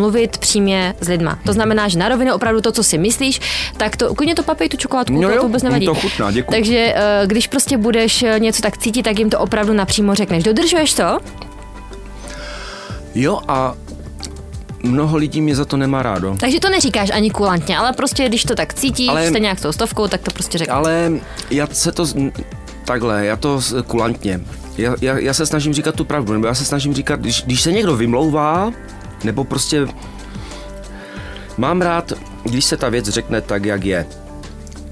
mluvit přímě s lidma. To znamená, že na rovinu opravdu to, co si myslíš, tak to klidně to papej tu čokoládku, No to, jo, to vůbec nevadí. to chutná, děkuju. Takže uh, když prostě budeš eh, něco tak cítit, tak jim to opravdu napřímo řekneš. Dodržuješ to? Jo a mnoho lidí mě za to nemá rádo. Takže to neříkáš ani kulantně, ale prostě když to tak cítíš, ale, Ale- stejně jak s tou stovkou, tak to prostě řekneš. Ale já se to, takhle, já to kulantně. Já, já, já se snažím říkat tu pravdu, nebo já se snažím říkat, když, když se někdo vymlouvá, nebo prostě mám rád, když se ta věc řekne tak, jak je.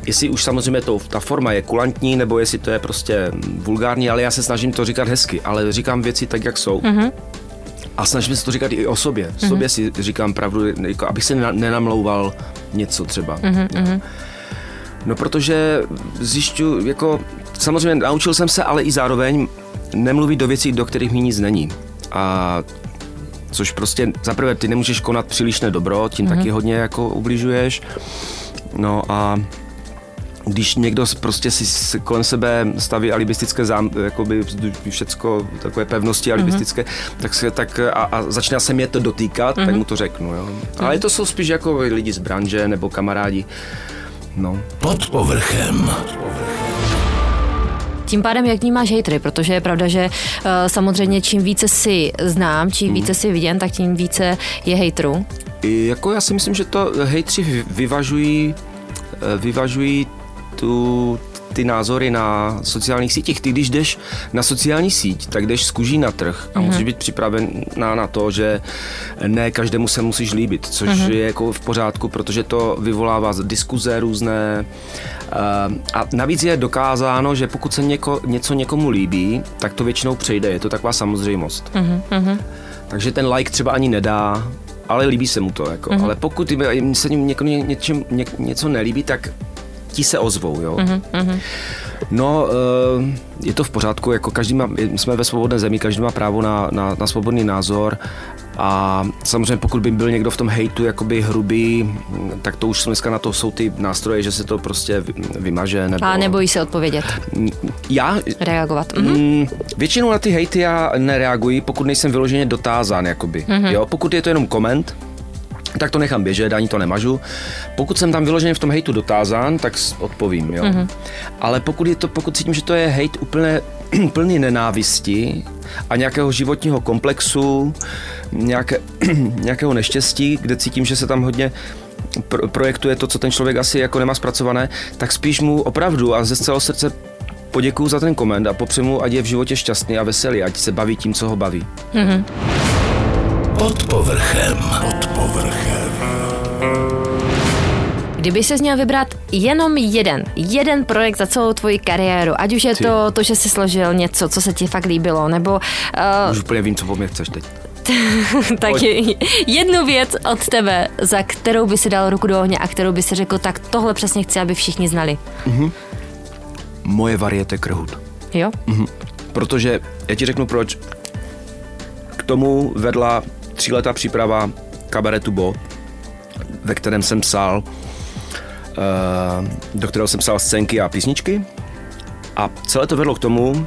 Jestli už samozřejmě to, ta forma je kulantní, nebo jestli to je prostě vulgární, ale já se snažím to říkat hezky, ale říkám věci tak, jak jsou. Mm-hmm. A snažím se to říkat i o sobě. Mm-hmm. Sobě si říkám pravdu, jako abych se nena- nenamlouval něco třeba. Mm-hmm. No protože zjišťu, jako samozřejmě naučil jsem se, ale i zároveň nemluvit do věcí, do kterých mi nic není. A což prostě zaprvé ty nemůžeš konat příliš dobro, tím mm-hmm. taky hodně jako ubližuješ. No a když někdo prostě si kolem sebe staví alibistické zám, jakoby všecko takové pevnosti alibistické, mm-hmm. tak, se, tak a, a začíná se mě to dotýkat, mm-hmm. tak mu to řeknu. Jo. Ale to jsou spíš jako lidi z branže nebo kamarádi. No. Pod povrchem. Tím pádem, jak vnímáš hejtry, protože je pravda, že uh, samozřejmě čím více si znám, čím více si viděn, tak tím více je hejtrů. I jako já si myslím, že to hejtři vy- vyvažují, eh, vyvažují tu, ty názory na sociálních sítích. Ty, když jdeš na sociální síť, tak jdeš z kůží na trh a mm-hmm. musíš být připraven na, to, že ne každému se musíš líbit, což mm-hmm. je jako v pořádku, protože to vyvolává diskuze různé. eh, A navíc je dokázáno, že pokud se něko, něco někomu líbí, tak to většinou přejde. Je to taková samozřejmost. Mm-hmm. Takže ten like třeba ani nedá, ale líbí se mu to. Jako. Mm-hmm. Ale pokud se něčem, ně, něco nelíbí, tak ti se ozvou. Jo? Mm-hmm. No, eh, je to v pořádku, jako každý má, jsme ve svobodné zemi, každý má právo na, na, na svobodný názor A samozřejmě pokud by byl někdo v tom hejtu jakoby hrubý, tak to už dneska na to jsou ty nástroje, že se to prostě vymaže. Nebo... A nebojí se odpovědět. Já... Reagovat. Mhm. Většinou na ty hejty já nereaguji, pokud nejsem vyloženě dotázán, jakoby. Mhm. Jo, pokud je to jenom koment, tak to nechám běžet, ani to nemažu. Pokud jsem tam vyloženě v tom hejtu dotázán, tak odpovím, jo. Mm-hmm. Ale pokud, je to, pokud cítím, že to je hejt úplně plný nenávisti a nějakého životního komplexu, nějaké, nějakého neštěstí, kde cítím, že se tam hodně pro, projektuje to, co ten člověk asi jako nemá zpracované, tak spíš mu opravdu a ze celého srdce poděkuju za ten koment a popřeju ať je v životě šťastný a veselý, ať se baví tím, co ho baví. Mm-hmm. Pod povrchem. Pod povrchem. Kdyby se měl vybrat jenom jeden, jeden projekt za celou tvoji kariéru, ať už je Ty. to to, že jsi složil něco, co se ti fakt líbilo, nebo... Uh, už úplně vím, co po mě chceš teď. tak jednu věc od tebe, za kterou by si dal ruku do ohně a kterou by si řekl, tak tohle přesně chci, aby všichni znali. Mm-hmm. Moje variete krhut. Jo? Mm-hmm. Protože, já ti řeknu proč, k tomu vedla tříletá příprava kabaretu Bo, ve kterém jsem psal, uh, do kterého jsem psal scénky a písničky. A celé to vedlo k tomu,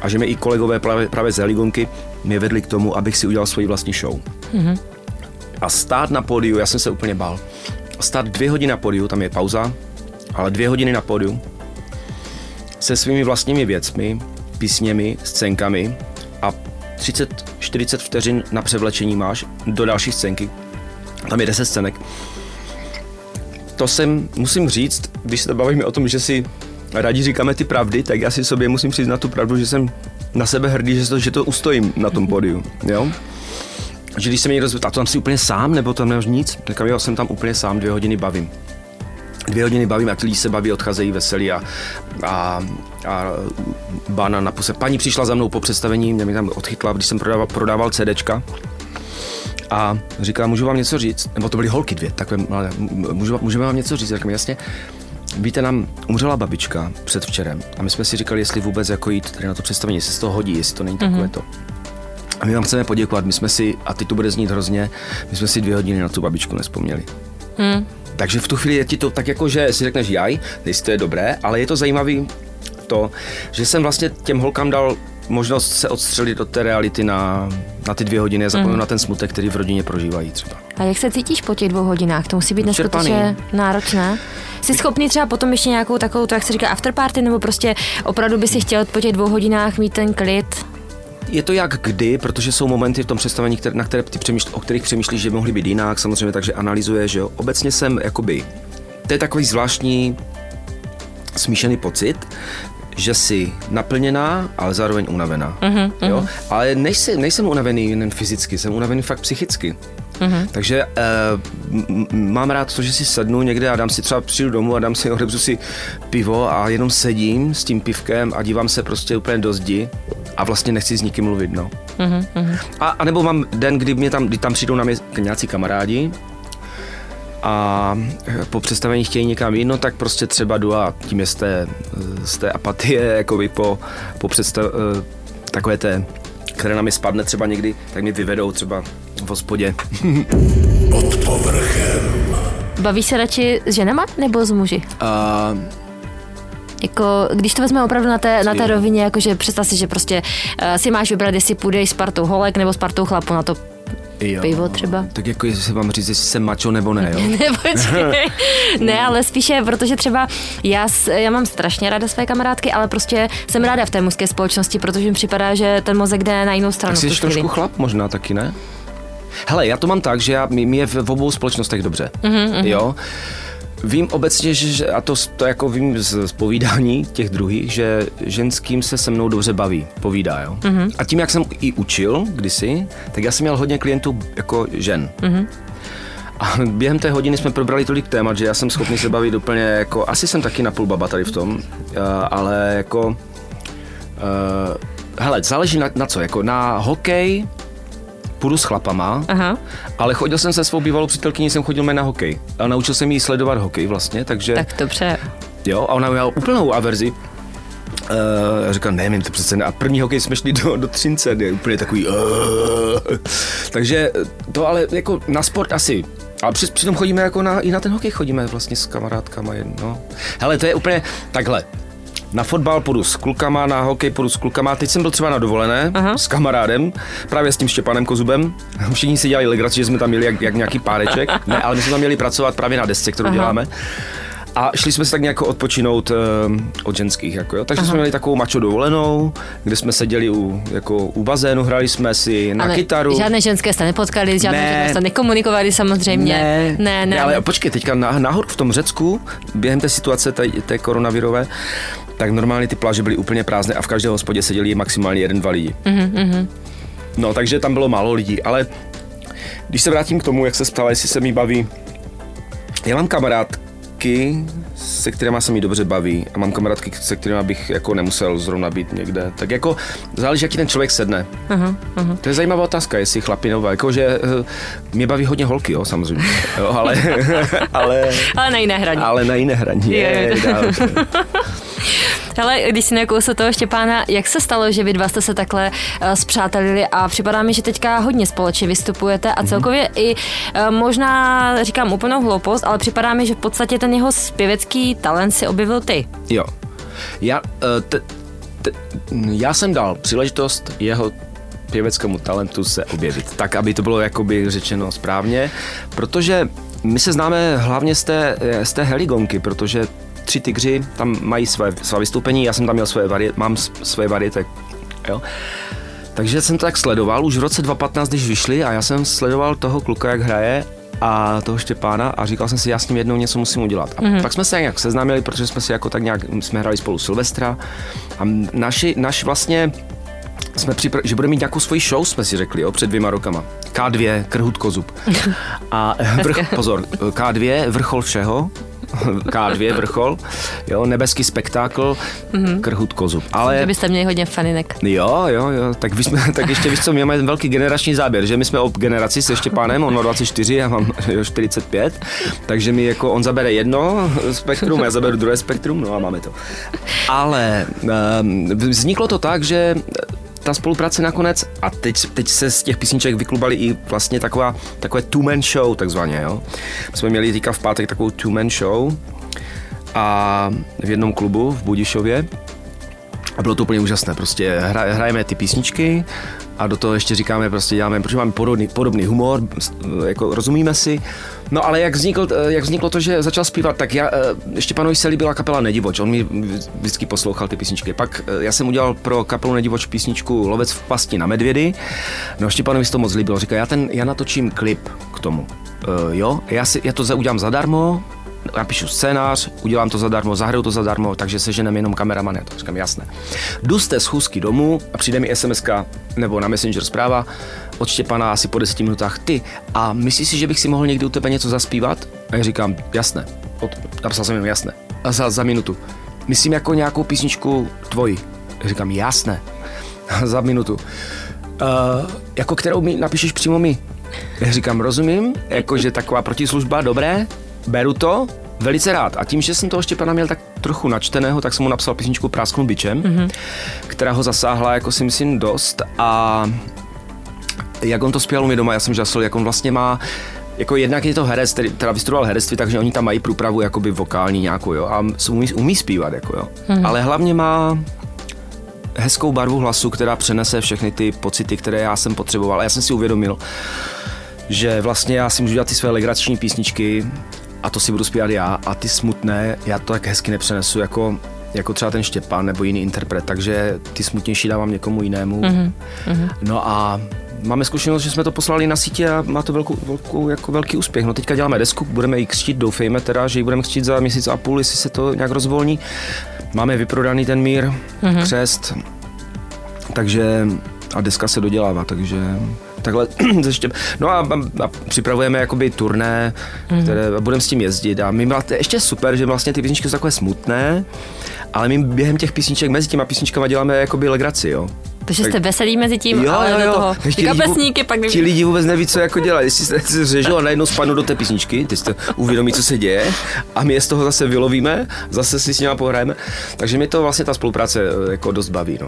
a že mi i kolegové právě, právě z Heligonky mě vedli k tomu, abych si udělal svoji vlastní show. Mm-hmm. A stát na pódiu, já jsem se úplně bál. Stát dvě hodiny na pódiu, tam je pauza, ale dvě hodiny na pódiu se svými vlastními věcmi, písněmi, scénkami a 30-40 vteřin na převlečení máš do další scénky. Tam je 10 scének. To jsem, musím říct, když se bavíme o tom, že si rádi říkáme ty pravdy, tak já si sobě musím přiznat tu pravdu, že jsem na sebe hrdý, že to, že to ustojím na tom pódiu, jo? Že když se mi někdo zeptá, to tam si úplně sám, nebo tam nemáš nic, tak já jsem tam úplně sám, dvě hodiny bavím. Dvě hodiny bavím a lidi se baví, odcházejí veselí a, a, a bána na puse. Paní přišla za mnou po představení, mě mi tam odchytla, když jsem prodával, prodával CDčka, a říká, můžu vám něco říct? Nebo to byly holky dvě, takové mladé. Můžu, můžeme vám něco říct? Říkám, jasně. Víte, nám umřela babička před včerem a my jsme si říkali, jestli vůbec jako jít tady na to představení, jestli se to hodí, jestli to není mm-hmm. takové to. A my vám chceme poděkovat, my jsme si, a ty to bude znít hrozně, my jsme si dvě hodiny na tu babičku nespomněli. Mm. Takže v tu chvíli je ti to tak jako, že si řekneš jaj, jestli to je dobré, ale je to zajímavý to, že jsem vlastně těm holkám dal možnost se odstřelit do té reality na, na ty dvě hodiny a zapomenout mm. na ten smutek, který v rodině prožívají třeba. A jak se cítíš po těch dvou hodinách? To musí být neskutečně náročné. Jsi schopný třeba potom ještě nějakou takovou, to jak se říká, afterparty, nebo prostě opravdu by si chtěl po těch dvou hodinách mít ten klid? Je to jak kdy, protože jsou momenty v tom představení, které, na které ty přemýšl, o kterých přemýšlíš, že by mohly být jinak, samozřejmě, takže analyzuje, že jo. Obecně jsem jakoby, to je takový zvláštní smíšený pocit, že jsi naplněná, ale zároveň unavená. Uh-huh, jo? Uh-huh. Ale nejsem, nejsem unavený jen fyzicky, jsem unavený fakt psychicky. Uh-huh. Takže uh, mám rád to, že si sednu někde a dám si třeba přijdu domů a dám si, ohrebřu si pivo a jenom sedím s tím pivkem a dívám se prostě úplně do zdi a vlastně nechci s nikým mluvit, no. Uh-huh. A, a nebo mám den, kdy, mě tam, kdy tam přijdou na mě nějací kamarádi a po představení chtějí někam jít, no tak prostě třeba jdu a tím je z té, z té apatie, jakoby po, po představ, eh, takové té, které na mě spadne třeba někdy, tak mě vyvedou třeba v hospodě. Pod povrchem. Baví se radši s ženama nebo s muži? Uh, jako, když to vezmeme opravdu na té, na té rovině, jakože představ si, že prostě uh, si máš vybrat, jestli půjdeš s partou holek nebo s partou chlapů, na to jo. pivo třeba. Tak jako jestli se vám říct, jestli jsem mačo nebo ne, jo? ne, ne, ale spíše, protože třeba já, já mám strašně ráda své kamarádky, ale prostě jsem ráda v té mužské společnosti, protože mi připadá, že ten mozek jde na jinou stranu. Tak jsi trošku chlap možná taky, ne? Hele, já to mám tak, že já, mi je v obou společnostech dobře, mm-hmm. jo? Vím obecně, že, a to, to jako vím z, z povídání těch druhých, že ženským se se mnou dobře baví, povídá, jo. Mm-hmm. A tím, jak jsem i učil kdysi, tak já jsem měl hodně klientů jako žen. Mm-hmm. A během té hodiny jsme probrali tolik témat, že já jsem schopný se bavit úplně jako, asi jsem taky napůl baba tady v tom, uh, ale jako, uh, hele, záleží na, na co, jako na hokej, půjdu s chlapama, Aha. ale chodil jsem se svou bývalou přítelkyní, jsem chodil na hokej. A naučil jsem jí sledovat hokej vlastně, takže... Tak dobře. Jo, a ona měla úplnou averzi Uh, já říkal, ne, my to přece ne. A první hokej jsme šli do, do Třince, je úplně takový... Uh, takže to ale jako na sport asi. Ale při, přitom chodíme jako na, i na ten hokej chodíme vlastně s kamarádkama. No. Hele, to je úplně takhle. Na fotbal půjdu s klukama, na hokej půjdu s klukama. Teď jsem byl třeba na dovolené Aha. s kamarádem, právě s tím Štěpanem Kozubem. Všichni si dělali legraci, že jsme tam měli jak, jak nějaký páreček. Ne, ale my jsme tam měli pracovat právě na desce, kterou Aha. děláme. A šli jsme se tak nějak odpočinout uh, od ženských, jako jo. Takže Aha. jsme měli takovou mačo dovolenou, kde jsme seděli u, jako u bazénu, hráli jsme si na ale kytaru. Žádné ženské jste nepotkali, žádné ne. ženské jste nekomunikovali samozřejmě. Ne, ne, ne. ne ale počkej, teďka nahoru v tom Řecku, během té situace té, té koronavirové, tak normálně ty pláže byly úplně prázdné a v každé hospodě seděli maximálně jeden, dva lidi. Mm-hmm. No, takže tam bylo málo lidí, ale když se vrátím k tomu, jak se ptala, jestli se mi baví, já mám kamarádky, se kterými se mi dobře baví a mám kamarádky, se kterými bych jako nemusel zrovna být někde. Tak jako záleží, jaký ten člověk sedne. Uh-huh, uh-huh. To je zajímavá otázka, jestli chlapi nebo jako, že uh, mě baví hodně holky, jo, samozřejmě. Jo, ale, ale, ale na jiné hraně. Ale na jiné hraně. Je, je, Ale když si nakousl toho Štěpána, jak se stalo, že vy dva jste se takhle uh, zpřátelili a připadá mi, že teďka hodně společně vystupujete a mhm. celkově mm-hmm. i uh, možná říkám úplnou hloupost, ale připadá mi, že v podstatě ten jeho zpěvecký talent si objevil ty. Jo. Já, uh, t, t, já jsem dal příležitost jeho pěveckému talentu se objevit, tak aby to bylo jakoby řečeno správně, protože my se známe hlavně z té, z té heligonky, protože tři tygři tam mají své, své vystoupení, já jsem tam měl své variety, mám své variety, jo. Takže jsem to tak sledoval už v roce 2015, když vyšli a já jsem sledoval toho kluka, jak hraje a toho Štěpána a říkal jsem si, já s ním jednou něco musím udělat. A mm-hmm. pak jsme se nějak seznámili, protože jsme si jako tak nějak, jsme hráli spolu Silvestra a naši, naš vlastně jsme připra- že budeme mít nějakou svoji show, jsme si řekli, jo, před dvěma rokama. K2, Krhut Kozub. A vrch, pozor, K2, vrchol všeho, K2 vrchol, jo, nebeský spektákl, mm-hmm. krhut kozu. Ale... Že byste měli hodně faninek. Jo, jo, jo, tak, jsme, tak ještě víš co, my máme velký generační záběr, že my jsme o generaci se ještě pánem, on má 24, já mám 45, takže mi jako on zabere jedno spektrum, já zaberu druhé spektrum, no a máme to. Ale um, vzniklo to tak, že ta spolupráce nakonec, a teď, teď se z těch písniček vyklubali i vlastně taková, takové two-man show takzvaně, jo. My jsme měli teďka v pátek takovou two-man show a v jednom klubu v Budišově a bylo to úplně úžasné, prostě hrajeme ty písničky a do toho ještě říkáme, prostě děláme, protože máme podobný, podobný humor, jako rozumíme si. No ale jak, vznikl, jak vzniklo to, že začal zpívat, tak já, ještě panovi Seli byla kapela Nedivoč, on mi vždycky poslouchal ty písničky. Pak já jsem udělal pro kapelu Nedivoč písničku Lovec v pasti na medvědy, no Štěpanovi to moc líbilo, říká, já, ten, já natočím klip k tomu. Uh, jo, já, si, já to udělám zadarmo, napíšu scénář, udělám to zadarmo, zahraju to zadarmo, takže se ženem jenom kameraman, to říkám jasné. Jdu z té schůzky domů a přijde mi SMS nebo na Messenger zpráva od Štěpana asi po deseti minutách, ty, a myslíš si, že bych si mohl někdy u tebe něco zaspívat? A já říkám, jasné, od, napsal jsem jim jasné. A za, za minutu. Myslím jako nějakou písničku tvoji. Já říkám, jasné. Za minutu. Uh, jako kterou mi napíšeš přímo mi. Já říkám, rozumím, jakože taková protislužba, dobré, beru to, velice rád. A tím, že jsem toho Štěpana měl tak trochu načteného, tak jsem mu napsal písničku Prásknu bičem, mm-hmm. která ho zasáhla, jako si myslím, dost. A jak on to zpěl mi doma, já jsem žasl, jak on vlastně má jako jednak je to herec, který teda vystudoval herectví, takže oni tam mají průpravu jakoby vokální nějakou, jo, a umí, umí zpívat, jako jo. Mm-hmm. Ale hlavně má hezkou barvu hlasu, která přenese všechny ty pocity, které já jsem potřeboval. A já jsem si uvědomil, že vlastně já si můžu dělat ty své legrační písničky, a to si budu zpívat já a ty smutné, já to tak hezky nepřenesu jako jako třeba ten Štěpán nebo jiný interpret, takže ty smutnější dávám někomu jinému. Mm-hmm. No a máme zkušenost, že jsme to poslali na sítě a má to velkou, velkou, jako velký úspěch. No teďka děláme desku, budeme ji křtít, doufejme teda, že ji budeme křtít za měsíc a půl, jestli se to nějak rozvolní. Máme vyprodaný ten mír, mm-hmm. křest, takže a deska se dodělává, takže takhle zeštěm. No a, a, a připravujeme jakoby turné, Mhm. které budeme s tím jezdit a my byla, je ještě super, že vlastně ty písničky jsou takové smutné, ale my během těch písniček, mezi těma písničkama děláme jakoby legraci, jo. Takže jste veselí mezi tím, ale do toho ty kapesníky pak Ti lidi vůbec neví, co jako dělat. Jestli se se řežou a najednou spadnou do té písničky, ty to uvědomí, co se děje a my je z toho zase vylovíme, zase si s nimi pohrajeme. Takže mi to vlastně ta spolupráce eh, jako dost baví. No.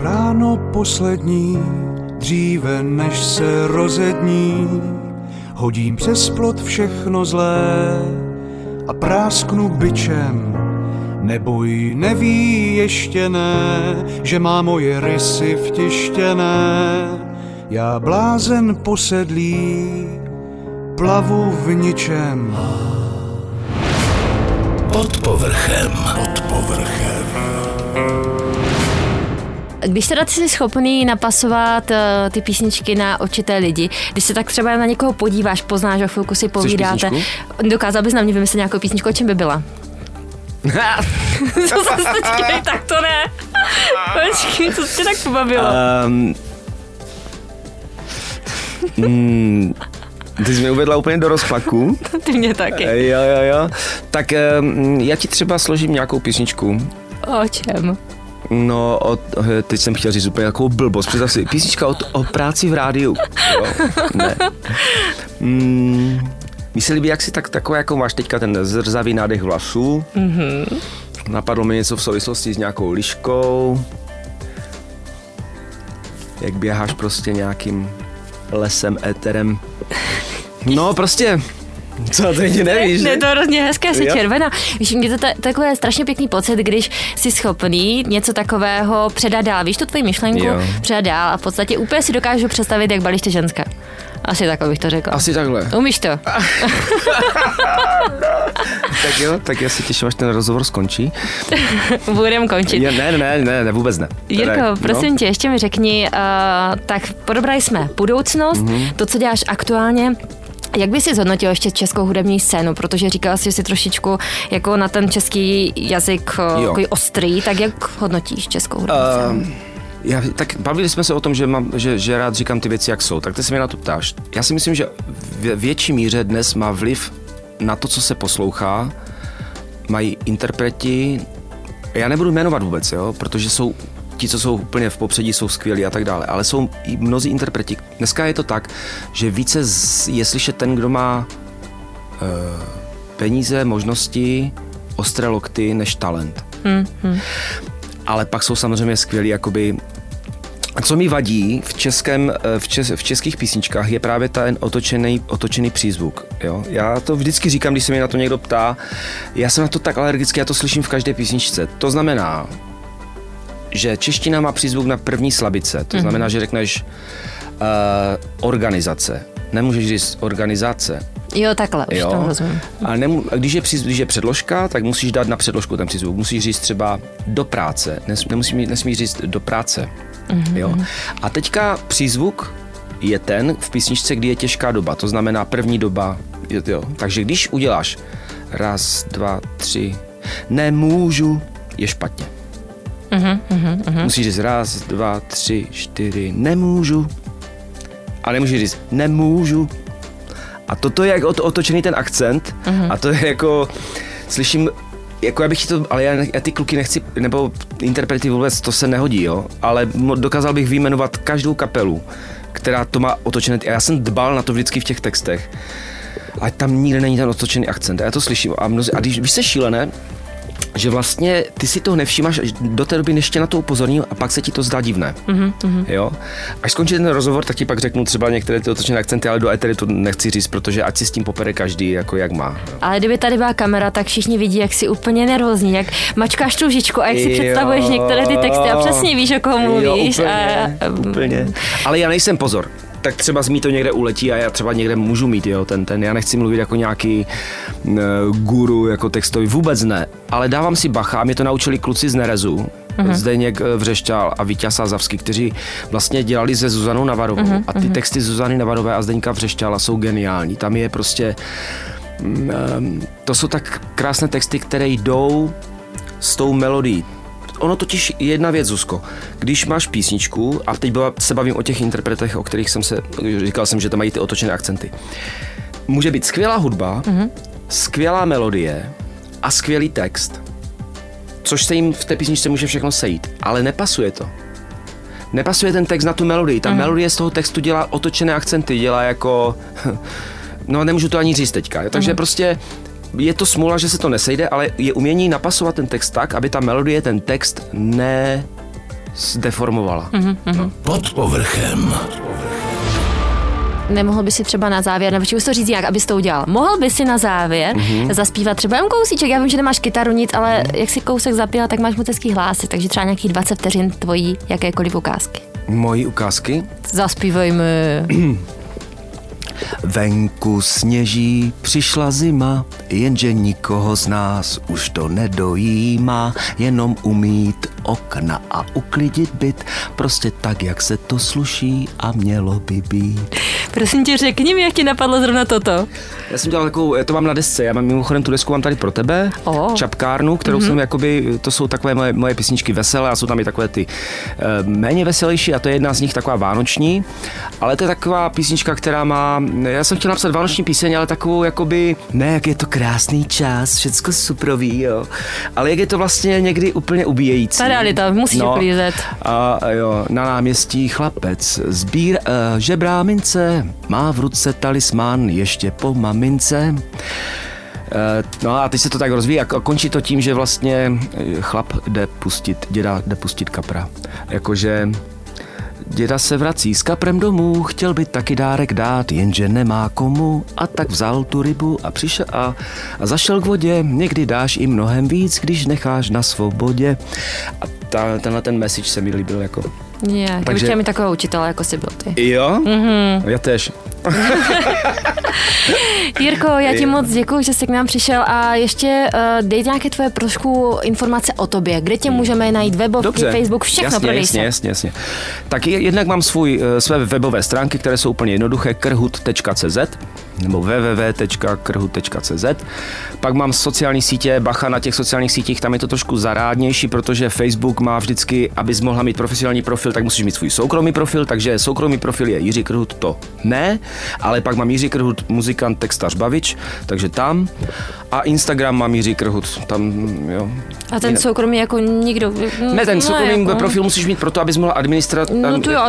Ráno poslední, dříve než se rozední, hodím přes plot všechno zlé a prásknu byčem. Neboj, neví ještě ne, že má moje rysy vtištěné. Já blázen posedlý, plavu v ničem. Pod povrchem. Pod povrchem. Když teda jsi schopný napasovat uh, ty písničky na určité lidi, když se tak třeba na někoho podíváš, poznáš a chvilku si povídáte, dokázal bys na mě vymyslet nějakou písničku, o čem by byla? co se tak to ne. Počkej, co tě tak pobavilo? Um, mm, ty jsi mě uvedla úplně do rozpaku. Ty mě taky. Eh, Jo, jo, jo. Tak um, já ti třeba složím nějakou písničku. O čem? No, o, eh, teď jsem chtěl říct úplně takovou blbost. Představ si, písnička o, o práci v rádiu. Jo? Ne. Mm, mně se líbí, jak si tak, takové, jako máš teďka ten zrzavý nádech vlasů. Mm-hmm. Napadlo mi něco v souvislosti s nějakou liškou. Jak běháš prostě nějakým lesem, éterem. No, prostě, co teď nevíš, Ne, že? to je hrozně hezké, jsi Jo. červená. Víš, mě to ta, takové strašně pěkný pocit, když jsi schopný něco takového předat dál. Víš tu tvoji myšlenku? Jo. Předat dál a v podstatě úplně si dokážu představit, jak balíš ty ženské. Asi tak bych to řekla. Asi takhle. Umíš to? Tak jo, tak já se těším, až ten rozhovor skončí. Budem končit. Je, ne, ne, ne, ne, vůbec ne. Jirko, Ne, prosím no. tě, ještě mi řekni, uh, tak podobrali jsme budoucnost, Mhm. mm-hmm. to, co děláš aktuálně, jak by si zhodnotil ještě českou hudební scénu, protože říkal jsi, že jsi trošičku jako na ten český jazyk uh, Jo. takový ostrý, tak jak hodnotíš českou hudební scénu? Um, já, tak bavili jsme se o tom, že, mám, že, že rád říkám ty věci, jak jsou. Tak ty se mě na to ptáš. Já si myslím, že v větší míře dnes má vliv na to, co se poslouchá. Mají interpreti, já nebudu jmenovat vůbec, jo, protože jsou ti, co jsou úplně v popředí, jsou skvělí a tak dále, ale jsou i mnozí interpreti. Dneska je to tak, že více z, je slyšet ten, kdo má uh, peníze, možnosti, ostré lokty, než talent. Ale pak jsou samozřejmě skvělí jakoby co mi vadí v, českém, eh, v, čes, v českých písničkách je právě ten otočený, otočený přízvuk. Jo? Já to vždycky říkám, když se mě na to někdo ptá, já jsem na to tak alergický, já to slyším v každé písničce. To znamená, že čeština má přízvuk na první slabice. To znamená, že řekneš uh, organizace. Nemůžeš říct organizace. Jo, takhle, už to rozumím. A, nemu, a když, je příz, když je předložka, tak musíš dát na předložku ten přízvuk. Musíš říct třeba do práce. Nes, nemusí, mít- nesmíš říct do práce. Mm-hmm. Jo? A teďka přízvuk je ten v písničce, kdy je těžká doba. To znamená první doba. Jo, jo. Takže když uděláš raz, dva, tři, nemůžu, je špatně. Mm-hmm. Musíš říct raz, dva, tři, čtyři, nemůžu. A nemůžeš říct nemůžu. A toto je jak ot- otočený ten akcent. A to je jako, slyším, jako já bych to, ale já, já ty kluky nechci, nebo interprety vůbec, to se nehodí, jo, ale dokázal bych vyjmenovat každou kapelu, která to má otočené, a já jsem dbal na to vždycky v těch textech, a tam nikde není ten otočený akcent, a já to slyším, a, mnozí, a když, víš, se šílené, že vlastně ty si toho nevšímáš do té doby, než tě na to upozorní a pak se ti to zdá divné. Mm-hmm. Jo? Až skončí ten rozhovor, tak ti pak řeknu třeba některé ty otočené akcenty, ale do etery to nechci říct, protože ať si s tím popere každý, jako jak má. Ale kdyby tady byla kamera, tak všichni vidí, jak jsi úplně nervózní, jak mačkáš tu lžičku a jak si Jo. představuješ některé ty texty a přesně víš, o kom mluvíš. Jo, a, úplně, úplně. Ale já nejsem pozor. Tak třeba z mí to někde uletí a já třeba někde můžu mít, jo, ten, ten, já nechci mluvit jako nějaký uh, guru, jako textový, vůbec ne. Ale dávám si bacha, a mě to naučili kluci z Nerezu, uh-huh. Zdeněk eh, Vřešťál a Vítěz Sázavský, kteří vlastně dělali se Zuzanou Navarovou. Uh-huh. A ty texty Zuzany Navarové a Zdeňka Vřešťála jsou geniální. Tam je prostě, ehm, to jsou tak krásné texty, které jdou s tou melodií. Ono totiž je jedna věc, Zuzko. Když máš písničku, a teď byla, se bavím o těch interpretech, o kterých jsem se, říkal jsem, že tam mají ty otočené akcenty. Může být skvělá hudba, mm-hmm. skvělá melodie a skvělý text, což se jim v té písničce může všechno sejít, ale nepasuje to. Nepasuje ten text na tu melodii. Ta mm-hmm. melodie z toho textu dělá otočené akcenty, dělá jako... No nemůžu to ani říct teďka. Takže mm-hmm. prostě je to smůla, že se to nesejde, ale je umění napasovat ten text tak, aby ta melodie ten text ne zdeformovala. Mm-hmm. Pod povrchem. Nemohl by si třeba na závěr, nebo už to říct jak, abys to udělal. Mohl by si na závěr mm-hmm. zaspívat třeba jen kousíček. Já vím, že nemáš kytaru nic, ale mm-hmm. jak si kousek zapěla, tak máš moc hezký hlasy, takže třeba nějakých 20 vteřin tvojí jakékoliv ukázky. Mojí ukázky? Zaspívejme. Venku sněží, přišla zima, jenže nikoho z nás už to nedojímá, jenom umít okna a uklidit byt, prostě tak, jak se to sluší a mělo by být. Prosím tě, řekni mi, jak ti napadlo zrovna toto. Já jsem dělal takovou, to mám na desce, já mám mimochodem tu desku mám tady pro tebe, oh. čapkárnu, kterou mm-hmm. jsem jakoby, to jsou takové moje, moje písničky veselé a jsou tam i takové ty uh, méně veselější a to je jedna z nich taková vánoční, ale to je taková písnička, která má, já jsem chtěl napsat vánoční píseň, ale takovou jakoby, ne, jak je to krásný čas, všecko suprový, jo, ale jak je to vlastně někdy úplně ubíjející. Ta realita, musíš no, uklízet. A jo, na náměstí chlapec sbír uh, žebrá mince, má v ruce talisman ještě po mamince. Eh, no a teď se to tak rozvíjí a končí to tím, že vlastně eh, chlap jde pustit, děda jde pustit kapra. Jakože Děda se vrací s kaprem domů, chtěl by taky dárek dát, jenže nemá komu a tak vzal tu rybu a přišel a, a zašel k vodě. Někdy dáš i mnohem víc, když necháš na svobodě. A ta, tenhle ten message se mi líbil jako Yeah, Takže... chtěla mít takového učitele, jako jsi byl ty. Jo? Mm-hmm. Já tež. Jirko, já ti moc děkuji, že jsi k nám přišel a ještě uh, dej nějaké tvoje trošku informace o tobě. Kde tě můžeme najít webovky, Dobře. Facebook, všechno jasně, jasně, jasně, jasně. Tak jednak mám svůj, uh, své webové stránky, které jsou úplně jednoduché, krhut.cz nebo www.krhut.cz. Pak mám sociální sítě, bacha na těch sociálních sítích, tam je to trošku zarádnější, protože Facebook má vždycky, abys mohla mít profesionální profil, tak musíš mít svůj soukromý profil, takže soukromý profil je Jiří Krhut, to ne, ale pak mám Jiří Krhut, muzikant, textař, bavič, takže tam. A Instagram mám Jiří Krhut, tam, jo. A ten soukromý jako nikdo? Ne, ten soukromý jako... profil musíš mít proto, abys mohla administrovat. No to jo,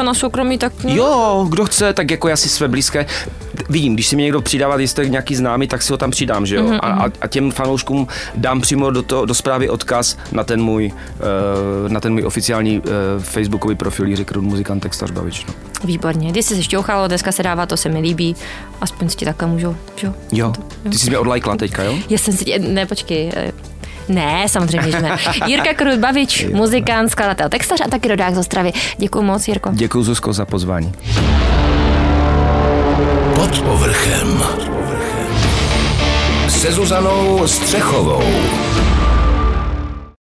a na soukromý, tak... No. Jo, kdo chce, tak jako já si své blízké. Vidím, když si mě někdo přidává, jestli nějaký známý, tak si ho tam přidám, že jo. Mm-hmm. A, a, těm fanouškům dám přímo do, to, do zprávy odkaz na ten můj, uh, na ten můj oficiální uh, facebookový profil Jiří Krhut, muzikant, textař, bavič. No. Výborně, když jsi se šťouchalo, dneska se dává, to se mi líbí, aspoň si ti takhle můžu, jo? Jo, ty jsi mě odlajkla teďka, jo? Já jsem si, ne, počkej, eh, ne, samozřejmě, že ne. Jirka Krut Bavič, muzikant, skladatel, textař a taky rodák z Ostravy. Děkuji moc, Jirko. Děkuji, Zuzko, za pozvání. Pod povrchem. Se Zuzanou Střechovou.